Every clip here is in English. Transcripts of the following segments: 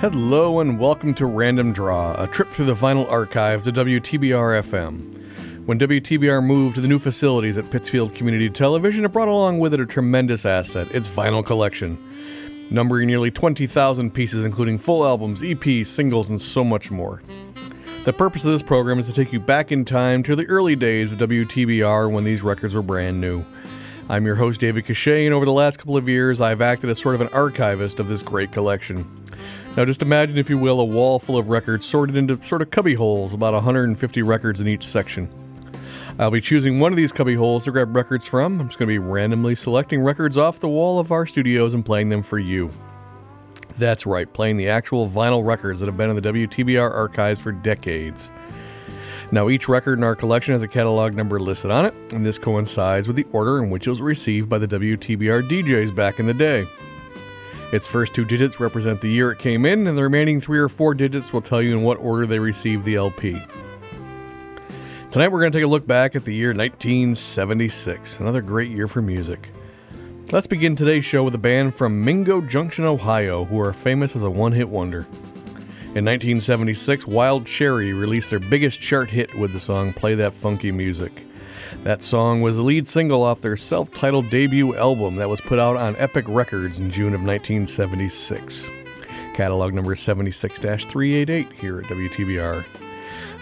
Hello and welcome to Random Draw, a trip through the vinyl archives of WTBR FM. When WTBR moved to the new facilities at Pittsfield Community Television, it brought along with it a tremendous asset its vinyl collection. Numbering nearly 20,000 pieces, including full albums, EPs, singles, and so much more. The purpose of this program is to take you back in time to the early days of WTBR when these records were brand new. I'm your host, David Cachet, and over the last couple of years, I've acted as sort of an archivist of this great collection. Now, just imagine, if you will, a wall full of records sorted into sort of cubby holes, about 150 records in each section. I'll be choosing one of these cubby holes to grab records from. I'm just going to be randomly selecting records off the wall of our studios and playing them for you. That's right, playing the actual vinyl records that have been in the WTBR archives for decades. Now, each record in our collection has a catalog number listed on it, and this coincides with the order in which it was received by the WTBR DJs back in the day. Its first two digits represent the year it came in, and the remaining three or four digits will tell you in what order they received the LP. Tonight we're going to take a look back at the year 1976, another great year for music. Let's begin today's show with a band from Mingo Junction, Ohio, who are famous as a one hit wonder. In 1976, Wild Cherry released their biggest chart hit with the song Play That Funky Music. That song was the lead single off their self titled debut album that was put out on Epic Records in June of 1976. Catalog number 76 388 here at WTBR.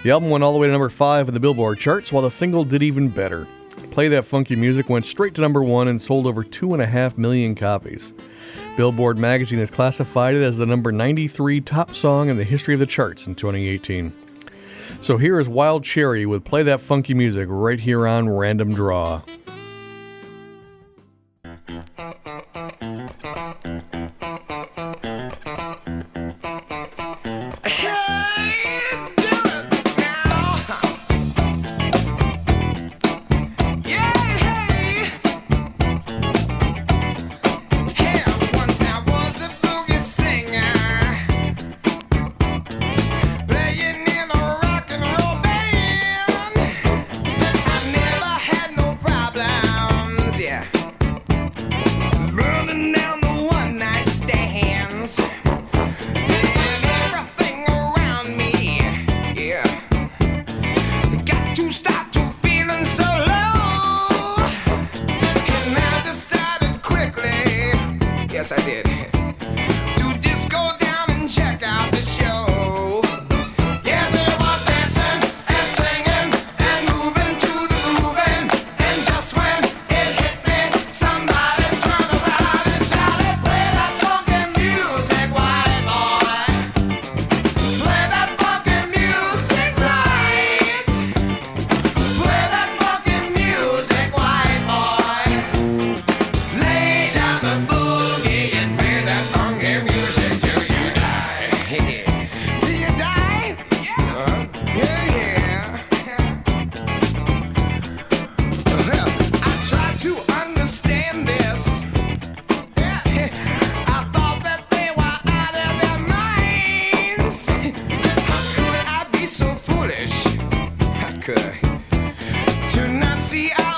The album went all the way to number 5 in the Billboard charts, while the single did even better. Play That Funky Music went straight to number 1 and sold over 2.5 million copies. Billboard magazine has classified it as the number 93 top song in the history of the charts in 2018. So here is Wild Cherry with Play That Funky Music right here on Random Draw. see. I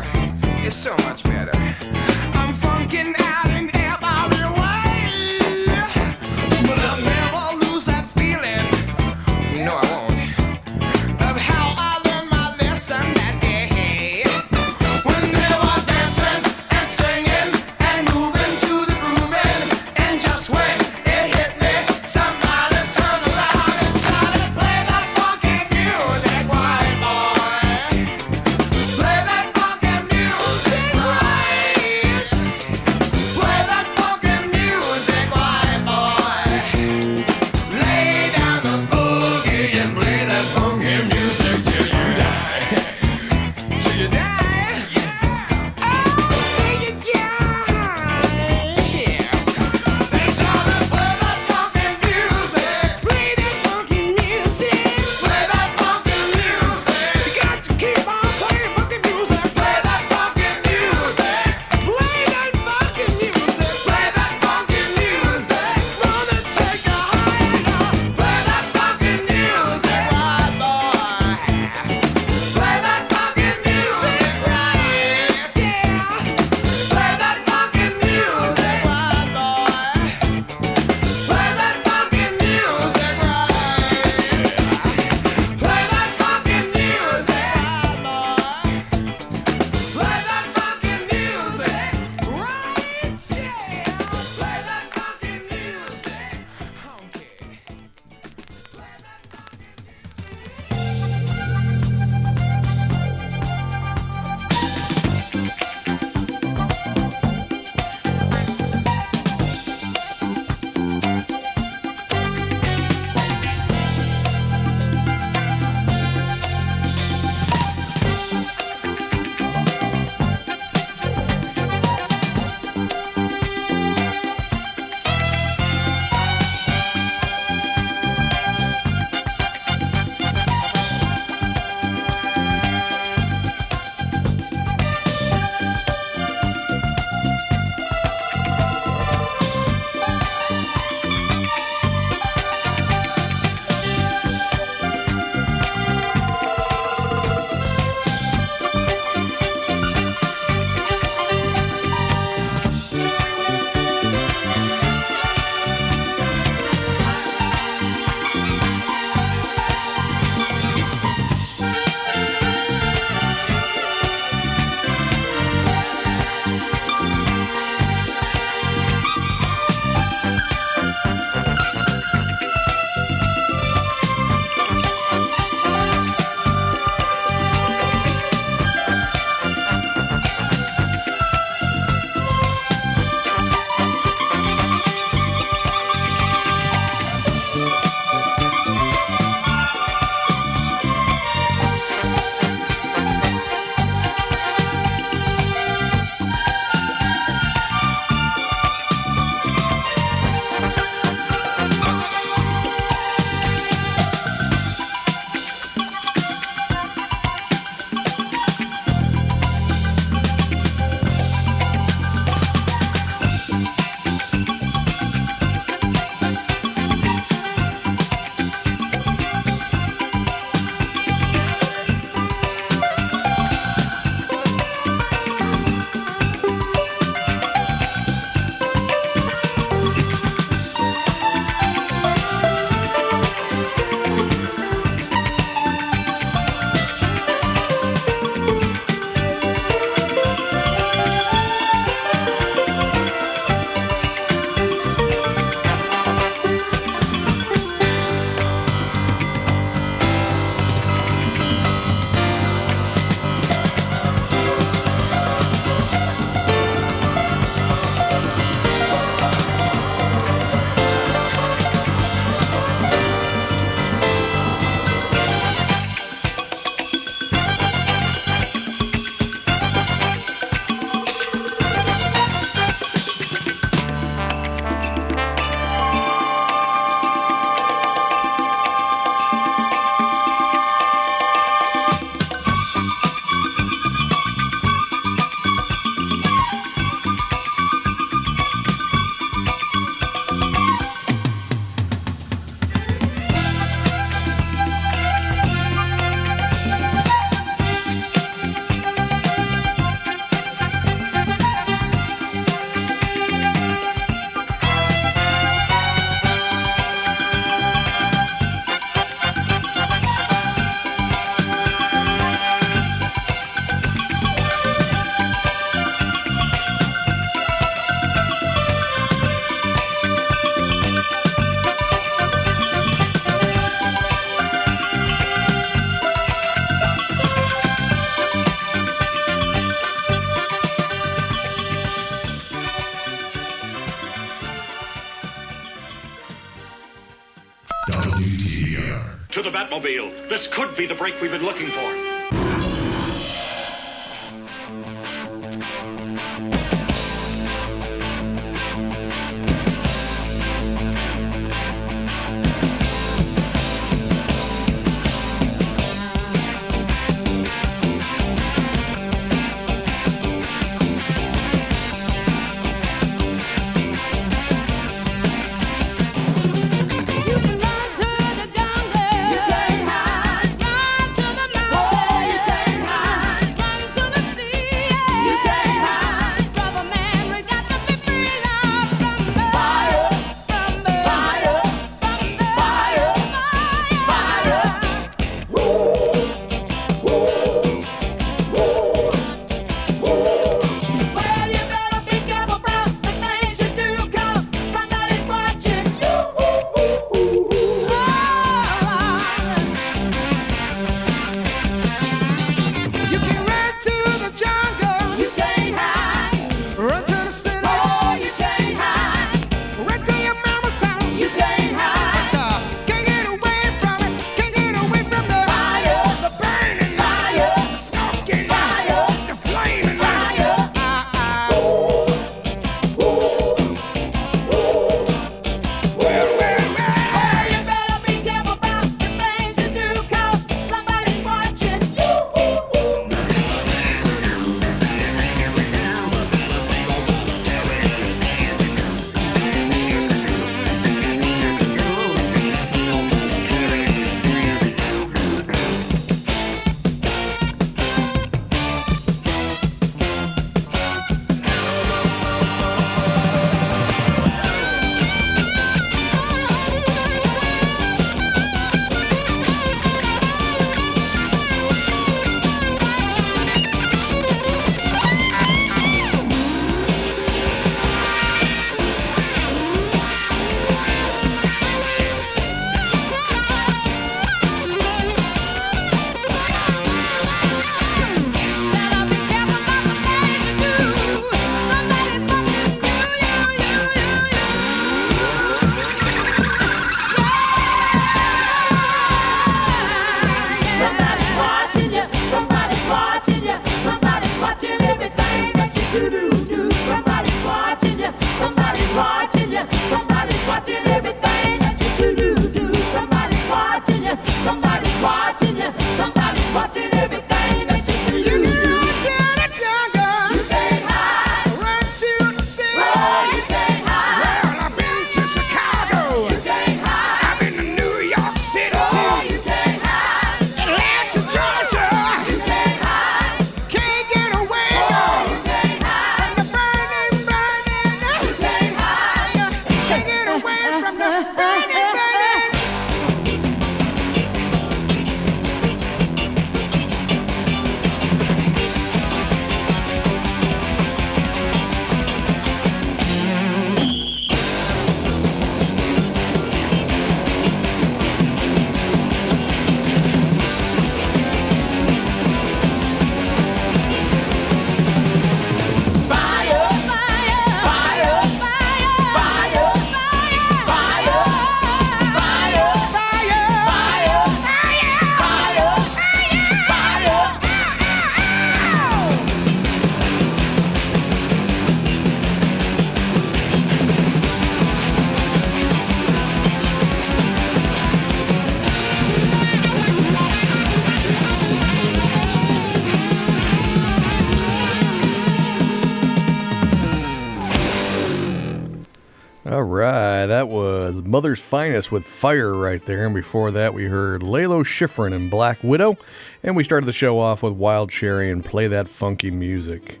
Mother's Finest with Fire right there. And before that, we heard Lalo Schifrin and Black Widow. And we started the show off with Wild Cherry and Play That Funky Music.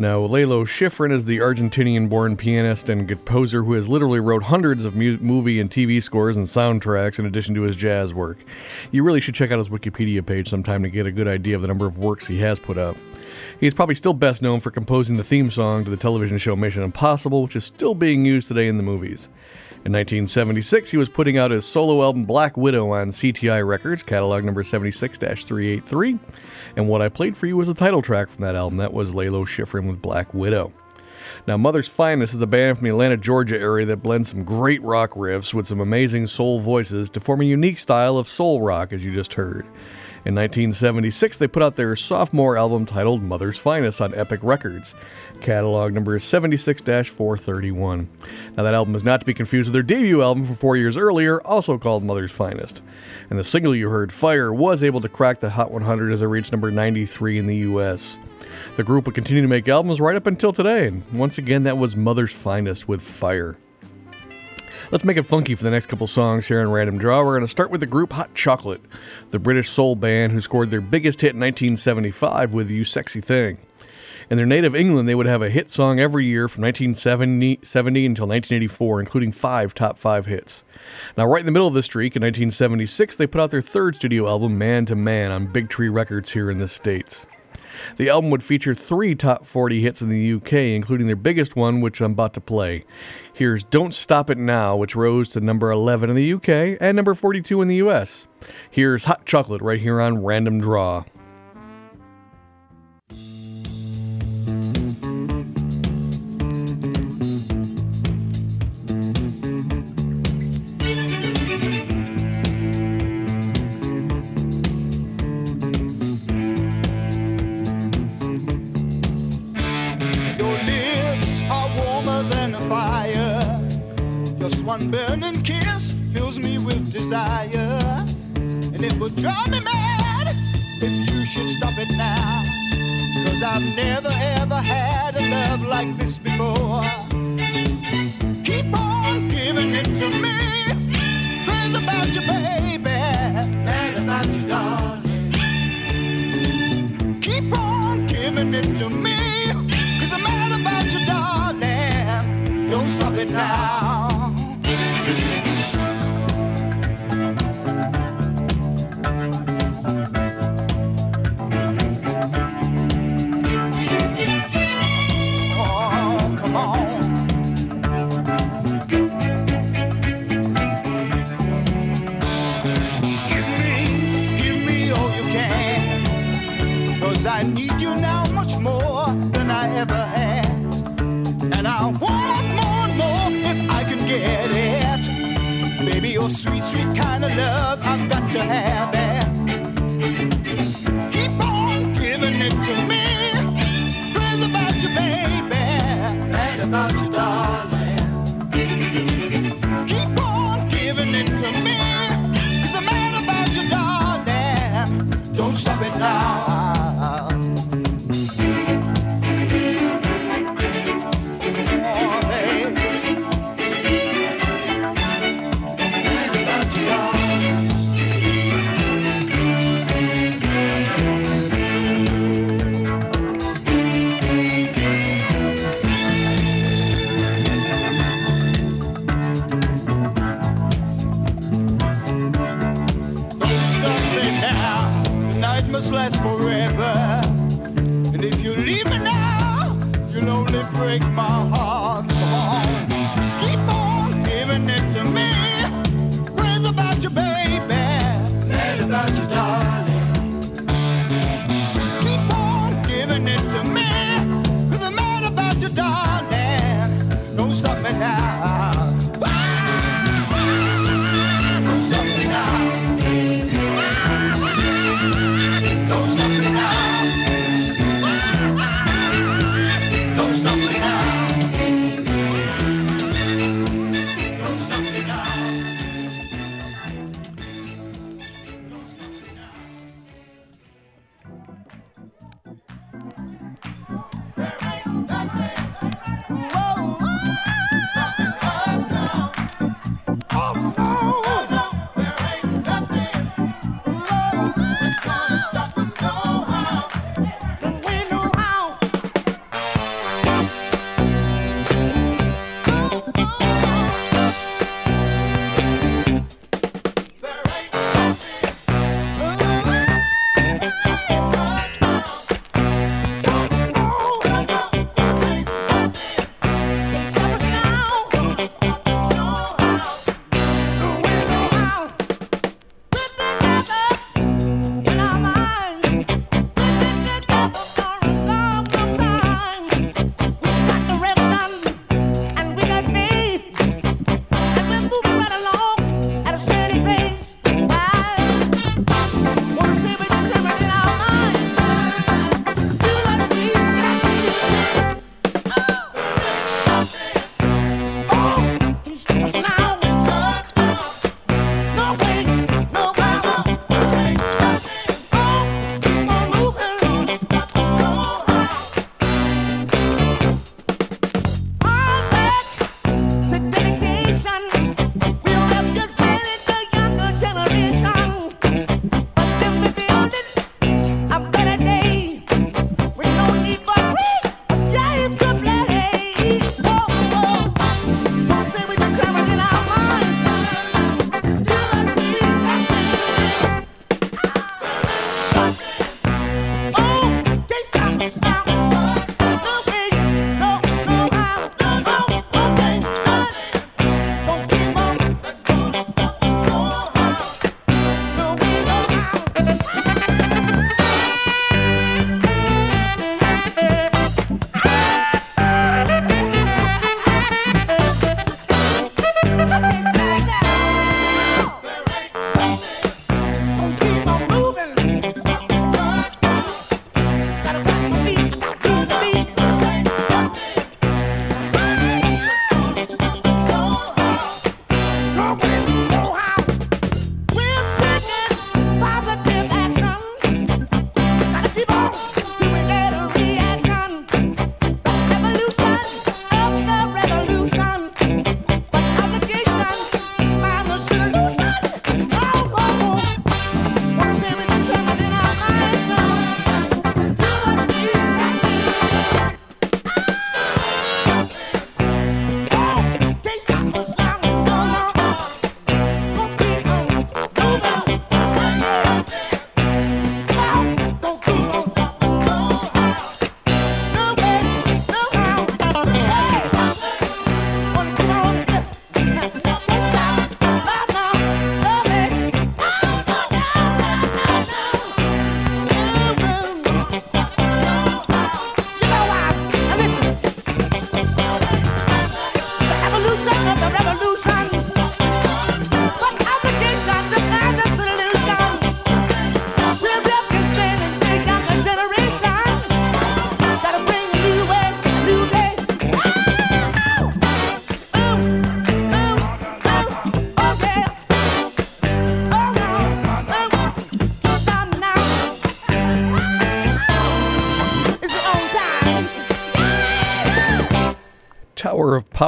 Now, Lalo Schifrin is the Argentinian born pianist and composer who has literally wrote hundreds of mu- movie and TV scores and soundtracks in addition to his jazz work. You really should check out his Wikipedia page sometime to get a good idea of the number of works he has put out. He is probably still best known for composing the theme song to the television show Mission Impossible, which is still being used today in the movies. In 1976, he was putting out his solo album Black Widow on CTI Records, catalog number 76 383. And what I played for you was the title track from that album. That was Lalo Schifrin with Black Widow. Now, Mother's Finest is a band from the Atlanta, Georgia area that blends some great rock riffs with some amazing soul voices to form a unique style of soul rock, as you just heard. In 1976, they put out their sophomore album titled Mother's Finest on Epic Records. Catalog number is 76 431. Now, that album is not to be confused with their debut album from four years earlier, also called Mother's Finest. And the single you heard, Fire, was able to crack the Hot 100 as it reached number 93 in the US. The group would continue to make albums right up until today, and once again, that was Mother's Finest with Fire. Let's make it funky for the next couple songs here in Random Draw. We're going to start with the group Hot Chocolate, the British soul band who scored their biggest hit in 1975 with You Sexy Thing. In their native England, they would have a hit song every year from 1970 until 1984, including five top five hits. Now, right in the middle of this streak, in 1976, they put out their third studio album, Man to Man, on Big Tree Records here in the States. The album would feature three top 40 hits in the UK, including their biggest one, which I'm about to play. Here's Don't Stop It Now, which rose to number 11 in the UK and number 42 in the US. Here's Hot Chocolate right here on Random Draw.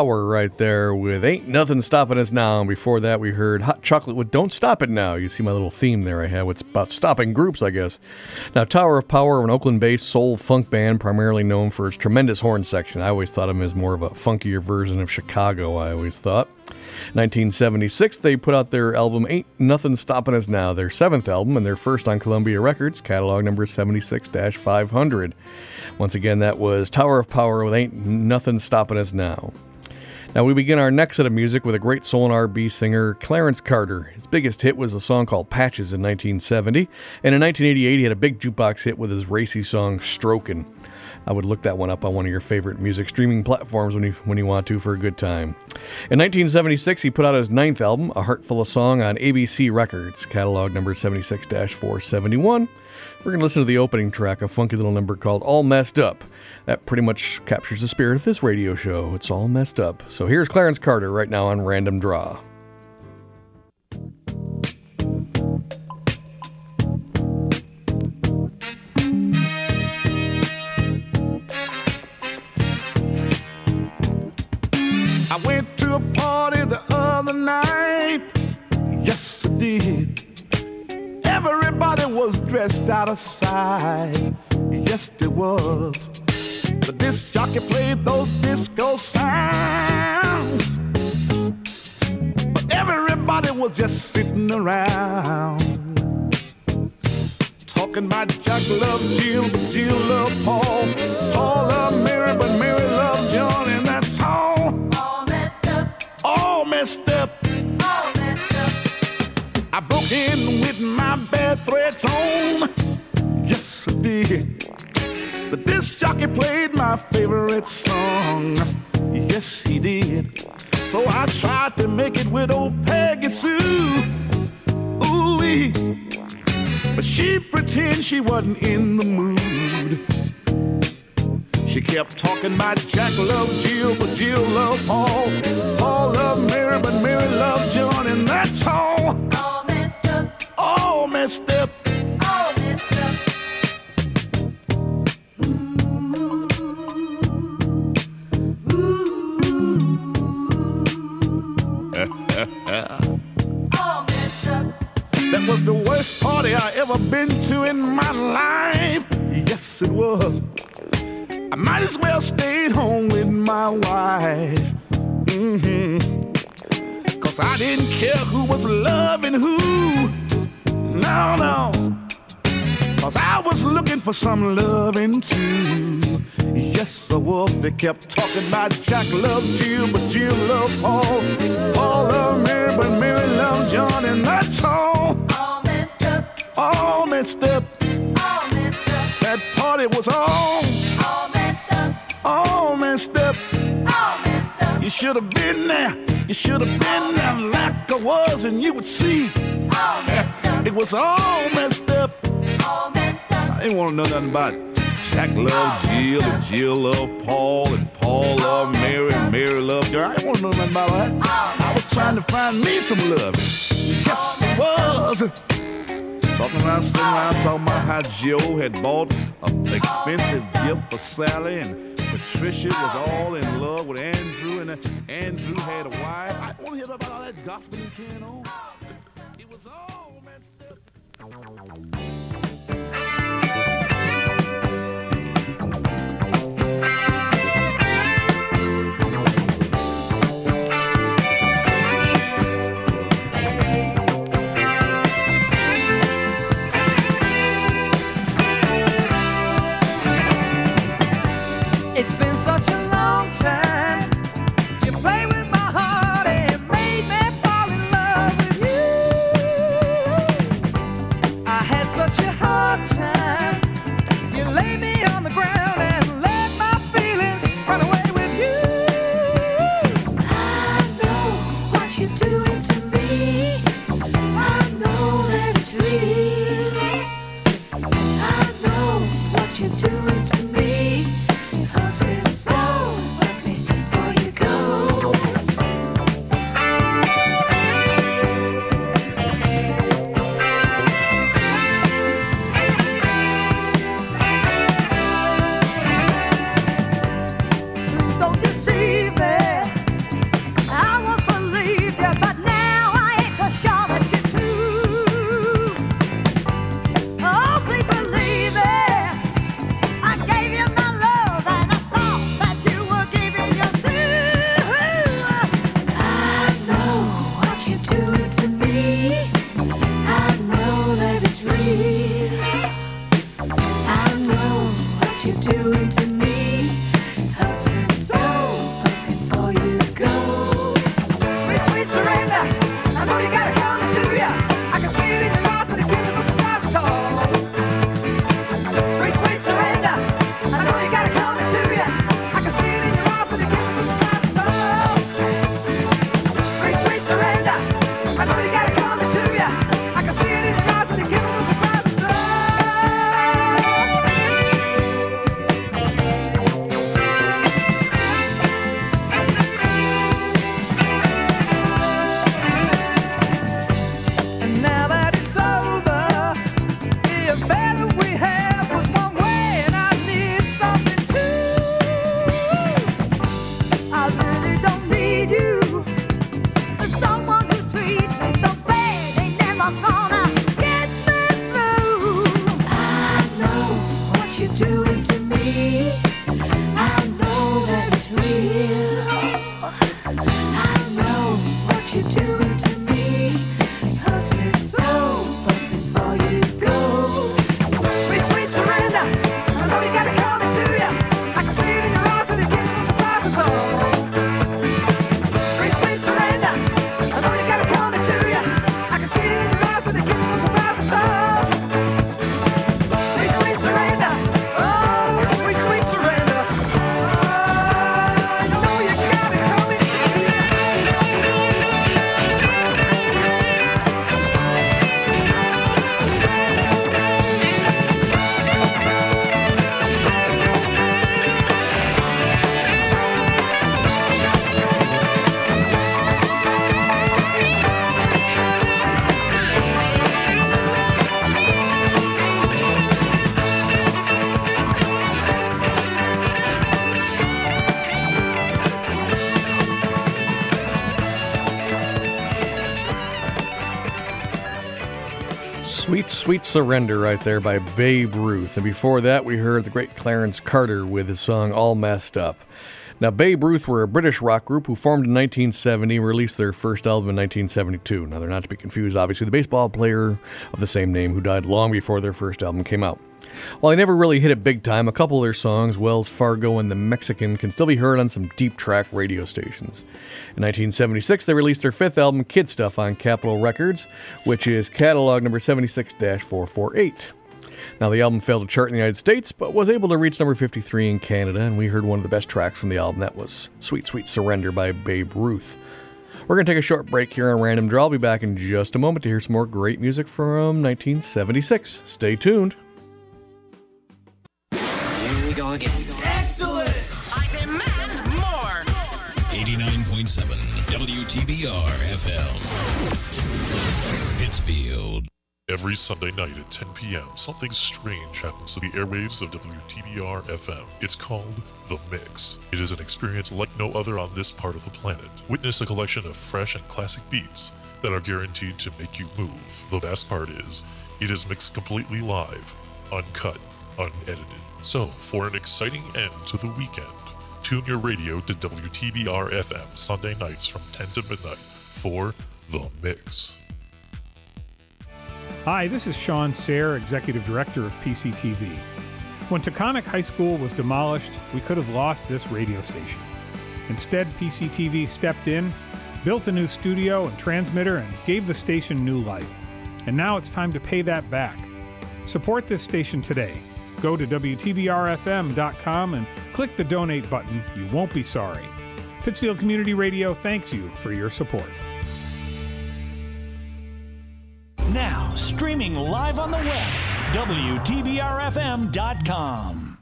Power right there with Ain't Nothing Stopping Us Now. And before that, we heard Hot Chocolate with Don't Stop It Now. You see my little theme there I have. It's about stopping groups, I guess. Now, Tower of Power, an Oakland based soul funk band primarily known for its tremendous horn section. I always thought of them as more of a funkier version of Chicago, I always thought. 1976, they put out their album Ain't Nothing Stopping Us Now, their seventh album and their first on Columbia Records, catalog number 76 500. Once again, that was Tower of Power with Ain't Nothing Stopping Us Now. Now we begin our next set of music with a great soul and R&B singer, Clarence Carter. His biggest hit was a song called Patches in 1970, and in 1988 he had a big jukebox hit with his racy song Strokin'. I would look that one up on one of your favorite music streaming platforms when you when you want to for a good time. In 1976, he put out his ninth album, A Heart Full of Song, on ABC Records, catalog number 76-471. We're going to listen to the opening track, a funky little number called All Messed Up. That pretty much captures the spirit of this radio show. It's all messed up. So here's Clarence Carter right now on Random Draw. I went to a party the other night. Yes, I did. Everybody was dressed out of sight. Yes, it was. The disc jockey played those disco sounds. But everybody was just sitting around. Talking about Jack loved Jill, Jill loved Paul. Paul loved Mary, but Mary loved John, and that's all. All messed up, All messed up. all messed up. I broke in with my bad threads on. Yes, I did. The disc jockey played my favorite song. Yes, he did. So I tried to make it with old Peggy Sue. Ooh wee. but she pretend she wasn't in the mood. She kept talking about Jack loved Jill, but Jill loved Paul. Paul loved Mary, but Mary loved John, and that's all. All messed up, All messed up. Ever been to in my life. Yes, it was. I might as well stayed home with my wife. hmm Cause I didn't care who was loving who. No, no. Cause I was looking for some loving too. Yes, I was. They kept talking about Jack loved Jill, but Jill loved Paul. Paul loved Mary, but Mary loved John, and that's all. All messed up, All messed up. all messed up, That party was all, all messed up, all messed up. all messed up, You should have been there. You should have been there like I was, and you would see all messed up, it was all messed up. all messed up. I didn't want to know nothing about Jack loved Jill, and Jill loved Paul, and Paul loved Mary, and Mary loved her. I didn't want to know nothing about that. I was trying to find me some love. Yes, it was. Talking around, sitting around, talking about how Joe had bought an expensive gift for Sally, and Patricia was all in love with Andrew, and uh, Andrew had a wife. I want to hear about all that gospel and carrying on. It was all messed up. Time. You lay me on the ground Surrender right there by Babe Ruth. And before that, we heard the great Clarence Carter with his song All Messed Up. Now, Babe Ruth were a British rock group who formed in 1970 and released their first album in 1972. Now, they're not to be confused, obviously, the baseball player of the same name who died long before their first album came out. While they never really hit it big time, a couple of their songs, Wells Fargo and The Mexican, can still be heard on some deep track radio stations. In 1976, they released their fifth album, Kid Stuff, on Capitol Records, which is catalog number 76 448. Now, the album failed to chart in the United States, but was able to reach number 53 in Canada, and we heard one of the best tracks from the album. That was Sweet Sweet Surrender by Babe Ruth. We're going to take a short break here on Random Draw. I'll be back in just a moment to hear some more great music from 1976. Stay tuned. WTBR FM. Pittsfield. Every Sunday night at 10 p.m., something strange happens to the airwaves of WTBR FM. It's called The Mix. It is an experience like no other on this part of the planet. Witness a collection of fresh and classic beats that are guaranteed to make you move. The best part is, it is mixed completely live, uncut, unedited. So, for an exciting end to the weekend, tune your radio to WTBR FM Sunday nights from 10 to midnight for The Mix. Hi, this is Sean Sayre, Executive Director of PCTV. When Taconic High School was demolished, we could have lost this radio station. Instead, PCTV stepped in, built a new studio and transmitter, and gave the station new life. And now it's time to pay that back. Support this station today. Go to WTBRFM.com and click the donate button. You won't be sorry. Pittsfield Community Radio thanks you for your support. Now, streaming live on the web, WTBRFM.com.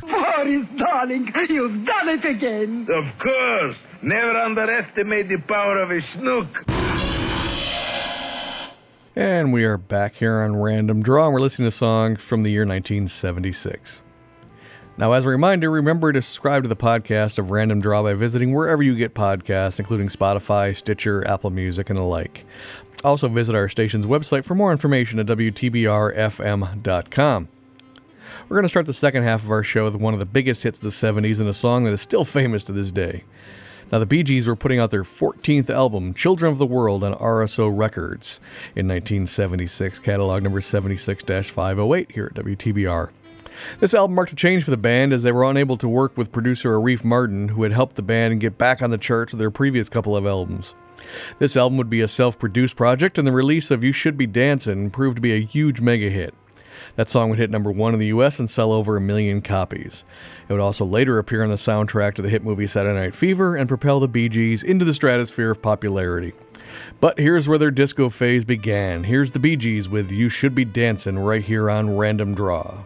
Boris, darling, you've done it again. Of course. Never underestimate the power of a snook. And we are back here on Random Draw, and we're listening to songs from the year 1976. Now, as a reminder, remember to subscribe to the podcast of Random Draw by visiting wherever you get podcasts, including Spotify, Stitcher, Apple Music, and the like. Also, visit our station's website for more information at WTBRFM.com. We're going to start the second half of our show with one of the biggest hits of the 70s and a song that is still famous to this day. Now, the Bee Gees were putting out their 14th album, Children of the World, on RSO Records in 1976, catalog number 76 508 here at WTBR. This album marked a change for the band as they were unable to work with producer Arif Mardin, who had helped the band get back on the charts with their previous couple of albums. This album would be a self produced project, and the release of You Should Be Dancin' proved to be a huge mega hit. That song would hit number one in the US and sell over a million copies. It would also later appear on the soundtrack to the hit movie Saturday Night Fever and propel the Bee Gees into the stratosphere of popularity. But here's where their disco phase began. Here's the Bee Gees with You Should Be Dancin' right here on Random Draw.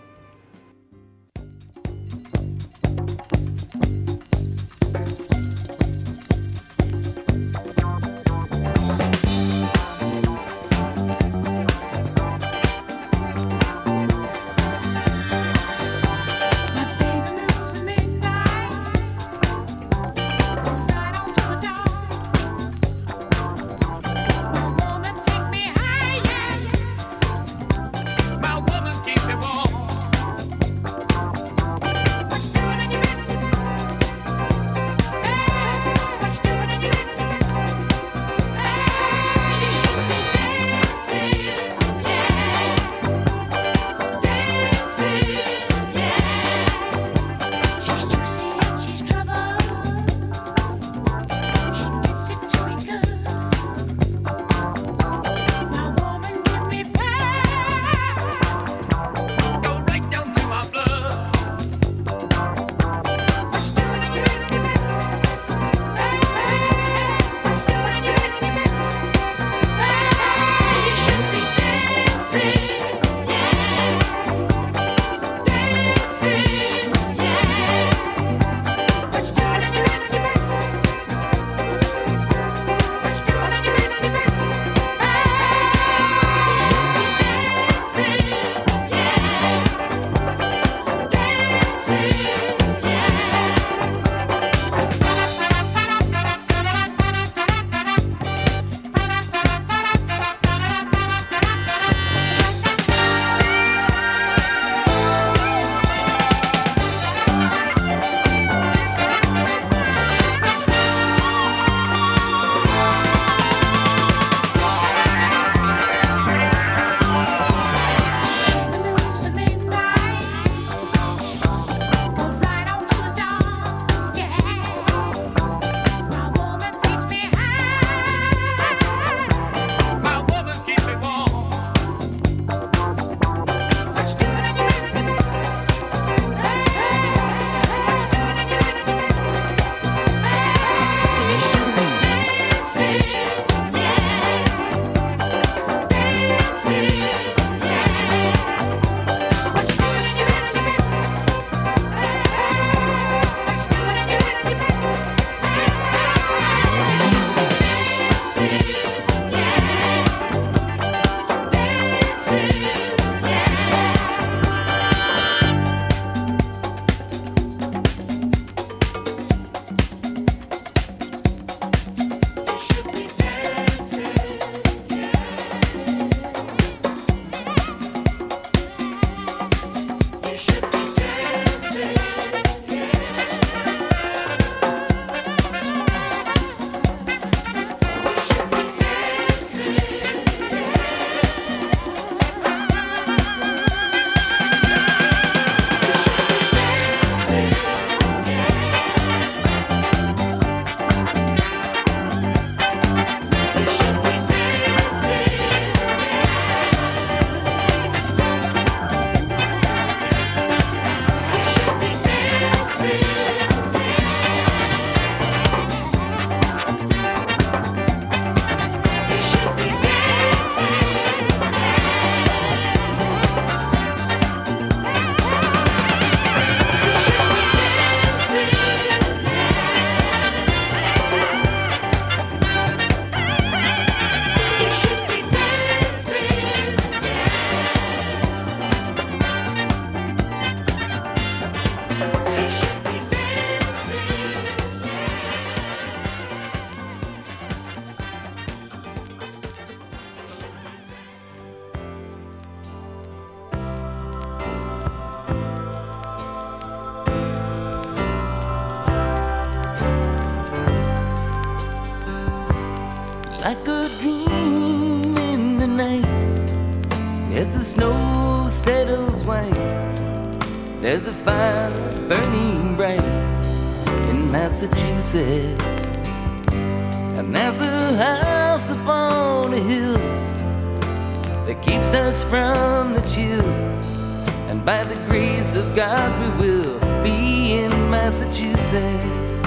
And by the grace of God, we will be in Massachusetts.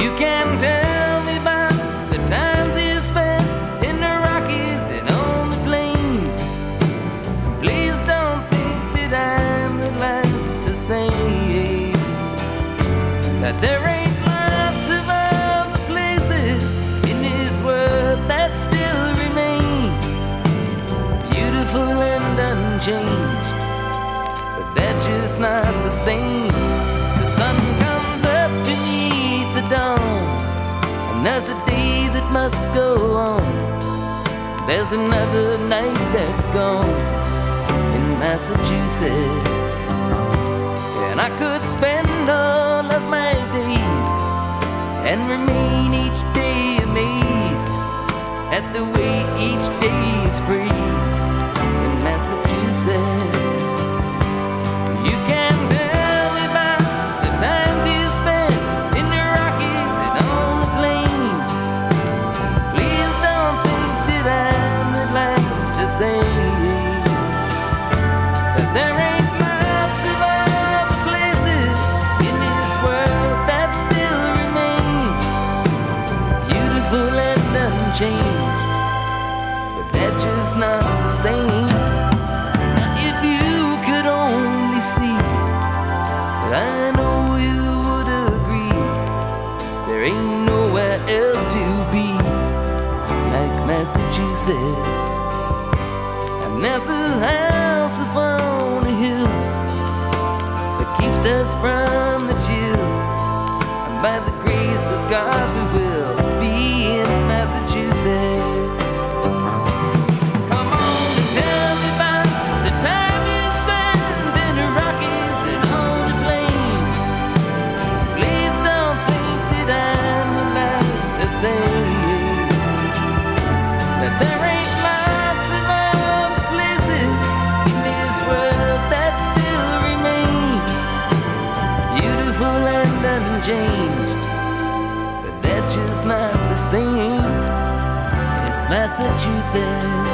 You can tell me about the times you spent in the Rockies and on the plains. Please don't think that I'm the last to say that there ain't lots of other places in this world that still remain beautiful and unchanged. Not the same. The sun comes up to meet the dawn, and there's a day that must go on. There's another night that's gone in Massachusetts, and I could spend all of my days and remain each day amazed at the way each day is phrased Massachusetts. And there's a house upon a hill that keeps us from the chill. And by the grace of God, Massachusetts.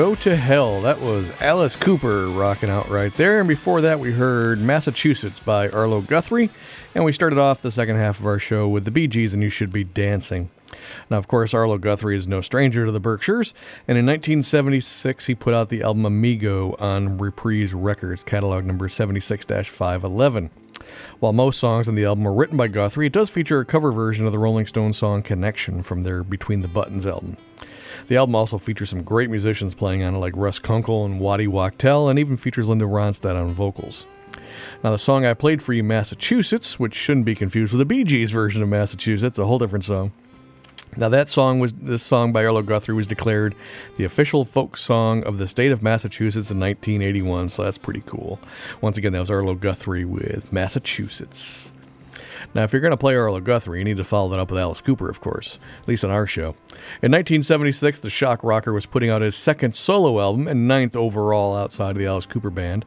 Go to Hell. That was Alice Cooper rocking out right there. And before that, we heard Massachusetts by Arlo Guthrie. And we started off the second half of our show with the Bee Gees and You Should Be Dancing. Now, of course, Arlo Guthrie is no stranger to the Berkshires. And in 1976, he put out the album Amigo on Reprise Records, catalog number 76 511. While most songs on the album are written by Guthrie, it does feature a cover version of the Rolling Stones song Connection from their Between the Buttons album. The album also features some great musicians playing on it, like Russ Kunkel and Waddy Wachtel, and even features Linda Ronstadt on vocals. Now, the song I played for you, Massachusetts, which shouldn't be confused with the Bee Gees version of Massachusetts, a whole different song. Now, that song was this song by Arlo Guthrie was declared the official folk song of the state of Massachusetts in 1981, so that's pretty cool. Once again, that was Arlo Guthrie with Massachusetts. Now, if you're going to play Arlo Guthrie, you need to follow that up with Alice Cooper, of course, at least on our show. In 1976, the shock rocker was putting out his second solo album and ninth overall outside of the Alice Cooper band.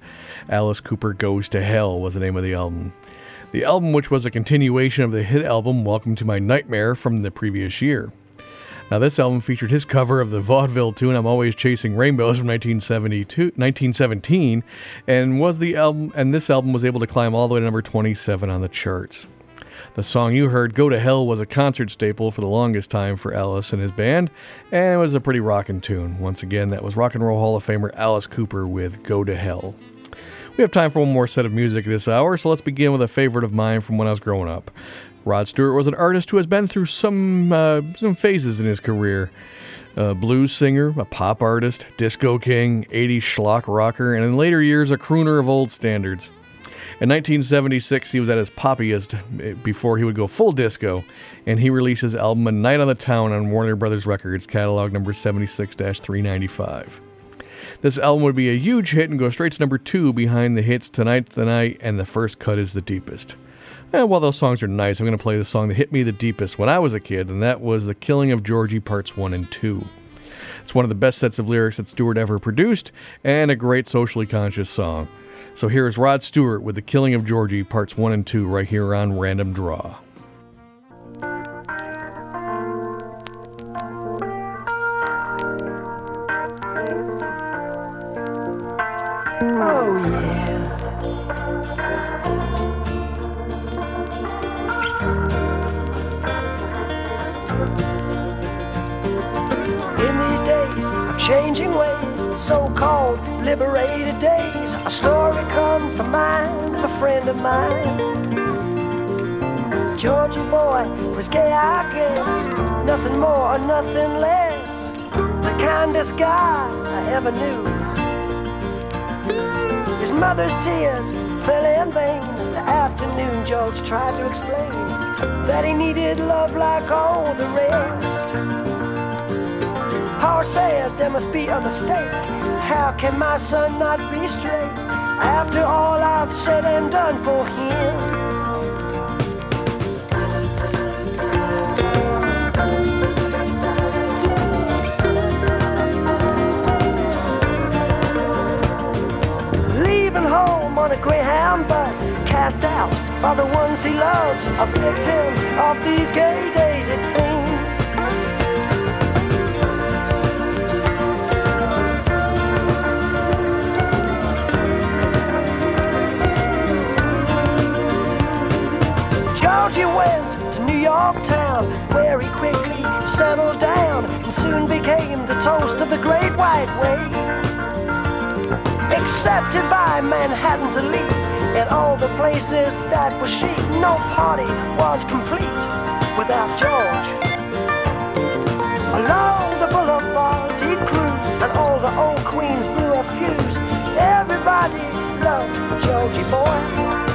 Alice Cooper Goes to Hell was the name of the album. The album, which was a continuation of the hit album Welcome to My Nightmare from the previous year. Now, this album featured his cover of the vaudeville tune "I'm Always Chasing Rainbows" from 1972, 1917, and was the album. And this album was able to climb all the way to number 27 on the charts. The song you heard, Go to Hell, was a concert staple for the longest time for Alice and his band, and it was a pretty rockin' tune. Once again, that was Rock and Roll Hall of Famer Alice Cooper with Go to Hell. We have time for one more set of music this hour, so let's begin with a favorite of mine from when I was growing up. Rod Stewart was an artist who has been through some uh, some phases in his career. A blues singer, a pop artist, disco king, 80s schlock rocker, and in later years a crooner of old standards. In 1976, he was at his poppiest eh, before he would go full disco, and he released his album A Night on the Town on Warner Brothers Records, catalog number 76 395. This album would be a huge hit and go straight to number two behind the hits Tonight's the Night and The First Cut is the Deepest. And while those songs are nice, I'm going to play the song that hit me the deepest when I was a kid, and that was The Killing of Georgie Parts 1 and 2. It's one of the best sets of lyrics that Stewart ever produced, and a great socially conscious song. So here is Rod Stewart with The Killing of Georgie Parts 1 and 2 right here on Random Draw. Oh, yeah. In these days of changing ways, so called liberated days, a story comes to mind of a friend of mine. Georgie boy was gay, I guess, nothing more or nothing less. The kindest guy I ever knew. His mother's tears fell in vain. The afternoon George tried to explain that he needed love like all the rest. Paul said there must be a mistake. How can my son not be straight after all I've said and done for him? Leaving home on a Greyhound bus, cast out by the ones he loves, a victim of these gay days, it seems. Town, where he quickly settled down and soon became the toast of the Great White Way. Accepted by Manhattan's elite in all the places that were chic, no party was complete without George. Along the boulevards he cruised, and all the old queens blew a fuse. Everybody loved Georgie boy.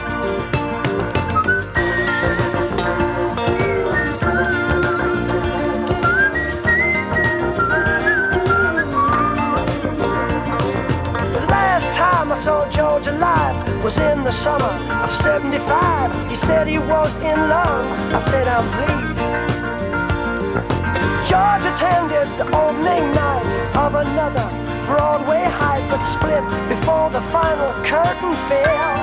Was in the summer of 75. He said he was in love. I said, I'm pleased. George attended the opening night of another Broadway hype, but split before the final curtain fell.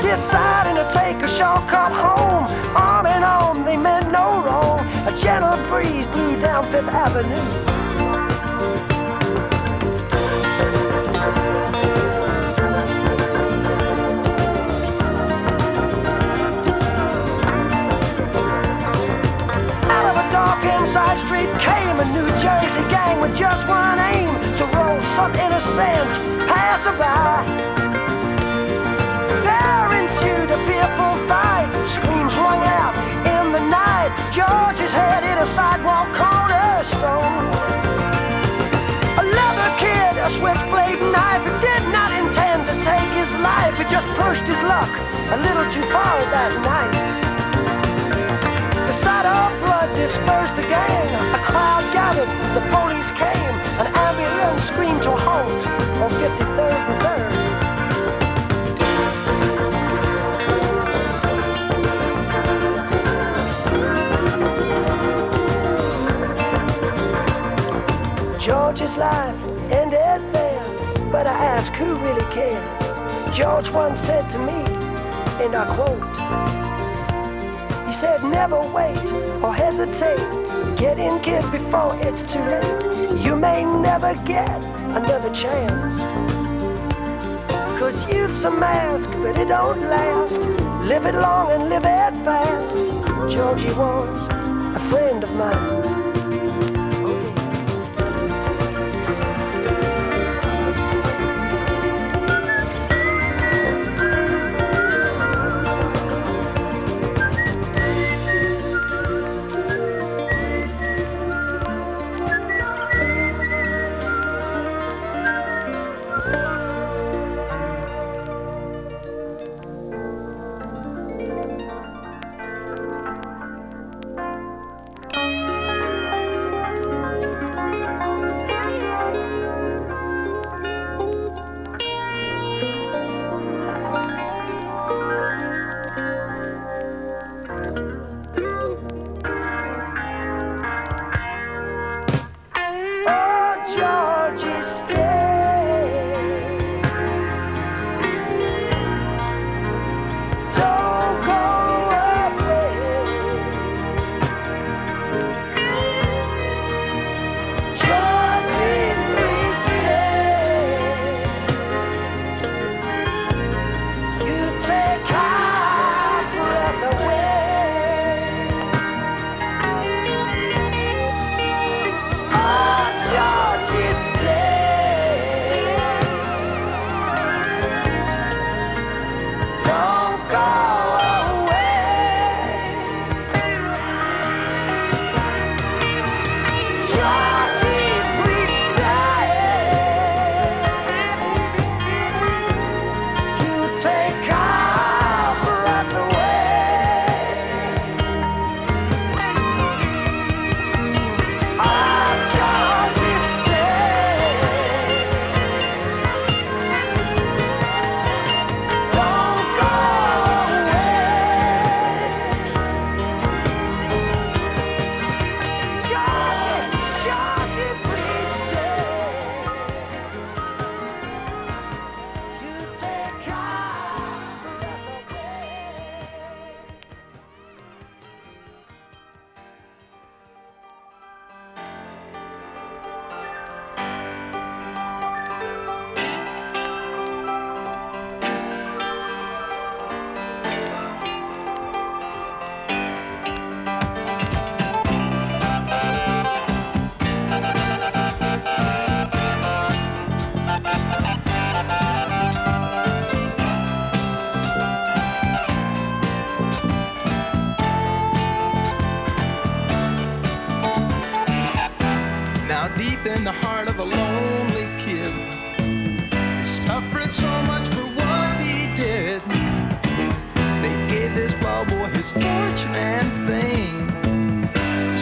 Deciding to take a shortcut home, arm in arm, they meant no wrong. A gentle breeze blew down Fifth Avenue. Man with just one aim to roll some innocent passerby. There ensued a fearful fight. Screams rung out in the night. George's head hit a sidewalk cornerstone. A leather kid, a switchblade knife. He did not intend to take his life. He just pushed his luck a little too far that night. The police came. An ambulance screamed to halt on 53rd and 3rd. George's life ended there, but I ask who really cares. George once said to me, and I quote, said, never wait or hesitate. Get in, kid, before it's too late. You may never get another chance. Cause youth's a mask, but it don't last. Live it long and live it fast. Georgie was a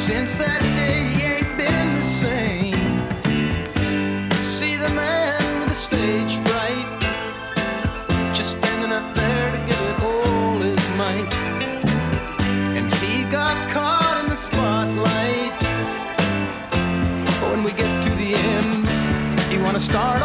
Since that day, he ain't been the same. See the man with the stage fright, just standing up there to give it all his might. And he got caught in the spotlight. But when we get to the end, you wanna start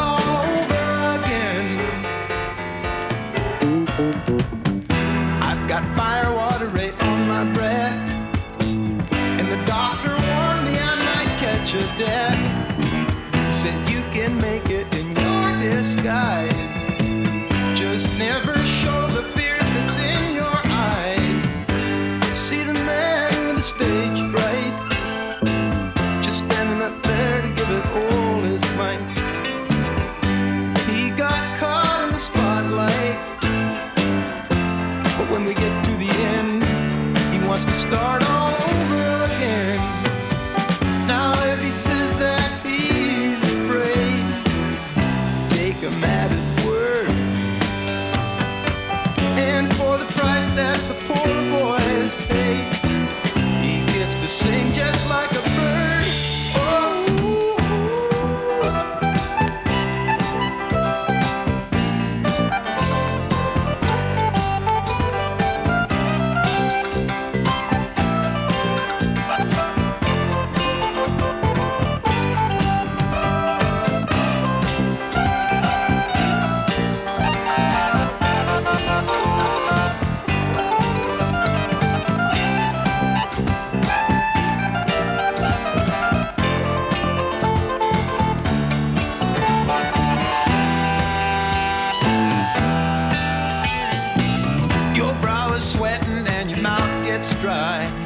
dry.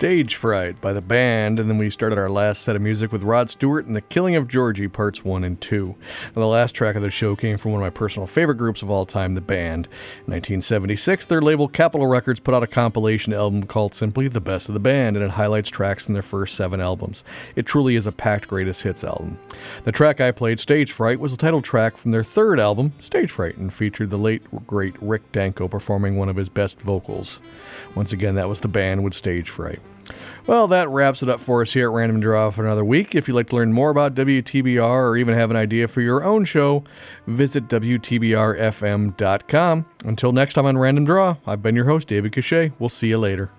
Stage Fright by the band, and then we started our last set of music with Rod Stewart and The Killing of Georgie, parts one and two. And the last track of the show came from one of my personal favorite groups of all time, The Band. In 1976, their label Capitol Records put out a compilation album called simply The Best of the Band, and it highlights tracks from their first seven albums. It truly is a packed greatest hits album. The track I played, Stage Fright, was the title track from their third album, Stage Fright, and featured the late, great Rick Danko performing one of his best vocals. Once again, that was the band with Stage Fright. Well, that wraps it up for us here at Random Draw for another week. If you'd like to learn more about WTBR or even have an idea for your own show, visit WTBRFM.com. Until next time on Random Draw, I've been your host, David Cachet. We'll see you later.